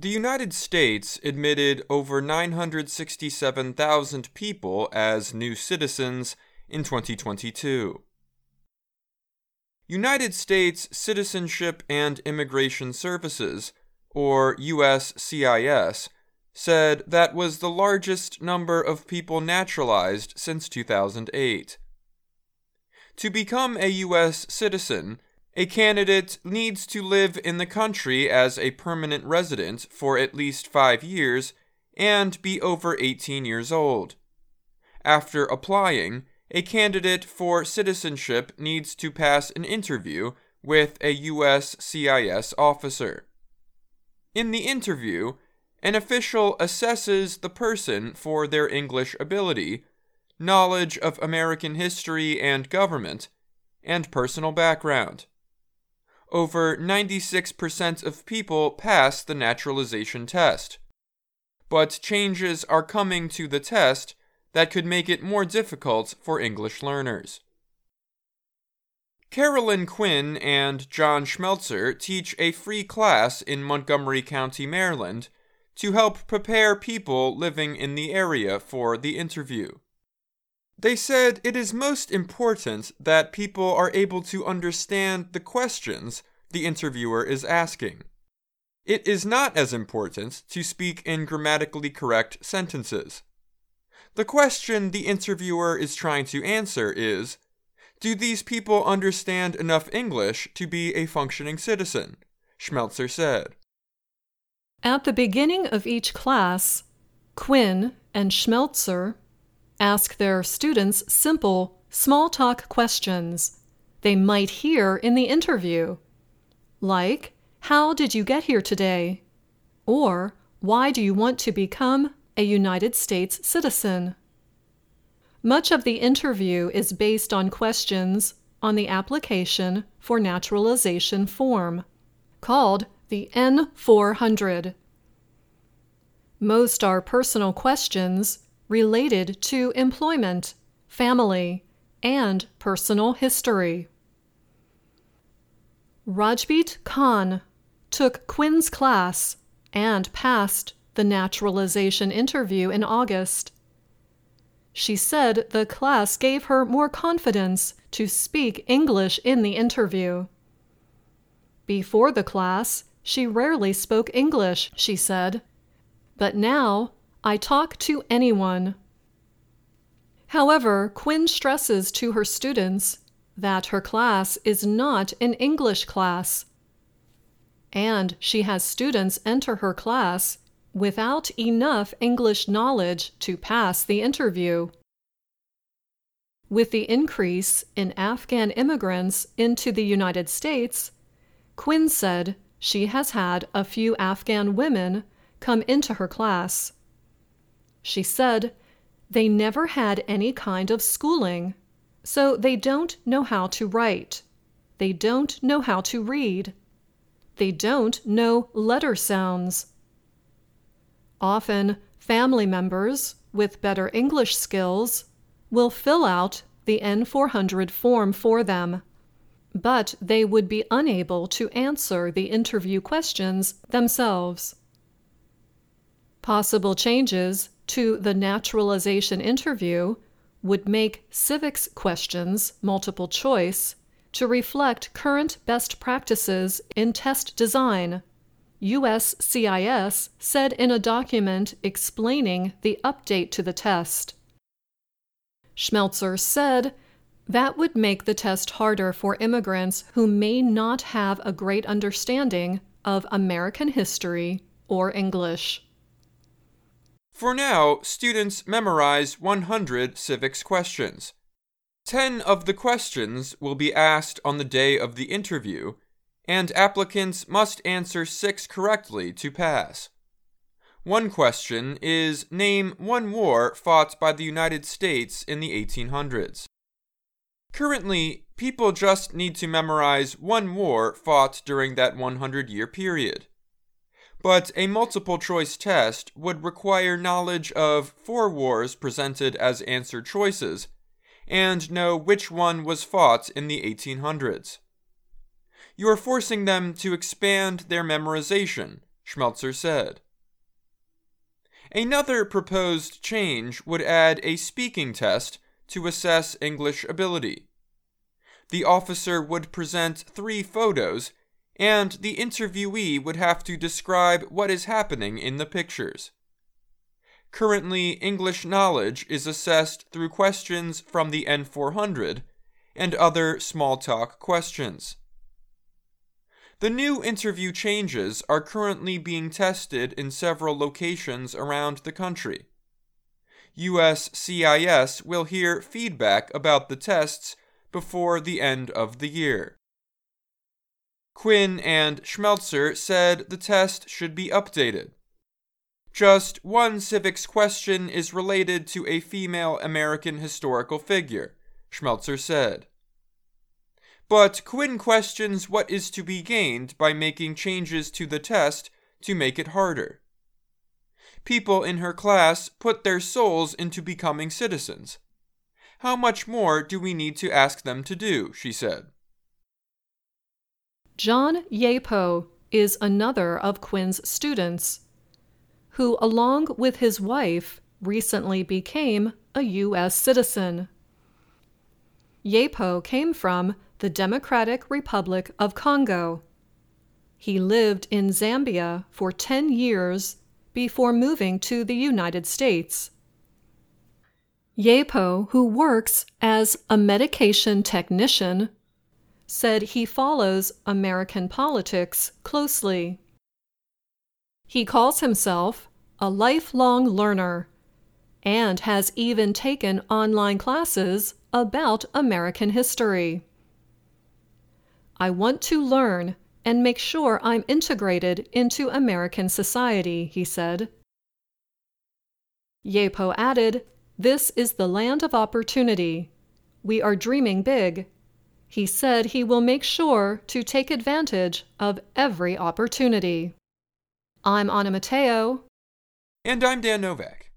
The United States admitted over 967,000 people as new citizens in 2022. United States Citizenship and Immigration Services, or USCIS, said that was the largest number of people naturalized since 2008. To become a U.S. citizen, a candidate needs to live in the country as a permanent resident for at least five years and be over 18 years old. After applying, a candidate for citizenship needs to pass an interview with a USCIS officer. In the interview, an official assesses the person for their English ability, knowledge of American history and government, and personal background. Over 96% of people pass the naturalization test. But changes are coming to the test that could make it more difficult for English learners. Carolyn Quinn and John Schmelzer teach a free class in Montgomery County, Maryland, to help prepare people living in the area for the interview. They said it is most important that people are able to understand the questions the interviewer is asking. It is not as important to speak in grammatically correct sentences. The question the interviewer is trying to answer is Do these people understand enough English to be a functioning citizen? Schmelzer said. At the beginning of each class, Quinn and Schmelzer ask their students simple, small talk questions they might hear in the interview, like, How did you get here today? Or, Why do you want to become a United States citizen? Much of the interview is based on questions on the application for naturalization form, called the N400. Most are personal questions related to employment, family, and personal history. Rajbeet Khan took Quinn's class and passed the naturalization interview in August. She said the class gave her more confidence to speak English in the interview. Before the class, she rarely spoke English, she said. But now I talk to anyone. However, Quinn stresses to her students that her class is not an English class. And she has students enter her class without enough English knowledge to pass the interview. With the increase in Afghan immigrants into the United States, Quinn said she has had a few Afghan women come into her class. She said they never had any kind of schooling, so they don't know how to write. They don't know how to read. They don't know letter sounds. Often, family members with better English skills will fill out the N400 form for them, but they would be unable to answer the interview questions themselves. Possible changes to the naturalization interview would make civics questions multiple choice to reflect current best practices in test design. USCIS said in a document explaining the update to the test. Schmelzer said that would make the test harder for immigrants who may not have a great understanding of American history or English. For now, students memorize 100 civics questions. 10 of the questions will be asked on the day of the interview, and applicants must answer 6 correctly to pass. One question is Name one war fought by the United States in the 1800s. Currently, people just need to memorize one war fought during that 100 year period but a multiple choice test would require knowledge of four wars presented as answer choices and know which one was fought in the 1800s. You are forcing them to expand their memorization, Schmelzer said. Another proposed change would add a speaking test to assess English ability. The officer would present three photos, and the interviewee would have to describe what is happening in the pictures. Currently, English knowledge is assessed through questions from the N400 and other small talk questions. The new interview changes are currently being tested in several locations around the country. USCIS will hear feedback about the tests before the end of the year. Quinn and Schmelzer said the test should be updated. Just one civics question is related to a female American historical figure, Schmelzer said. But Quinn questions what is to be gained by making changes to the test to make it harder. People in her class put their souls into becoming citizens. How much more do we need to ask them to do? she said. John Yapo is another of Quinn's students, who, along with his wife, recently became a U.S. citizen. Yapo came from the Democratic Republic of Congo. He lived in Zambia for 10 years before moving to the United States. Yapo, who works as a medication technician, said he follows American politics closely. He calls himself a lifelong learner and has even taken online classes about American history. I want to learn and make sure I'm integrated into American society, he said. Yapo added, This is the land of opportunity. We are dreaming big. He said he will make sure to take advantage of every opportunity. I'm Anna Mateo. And I'm Dan Novak.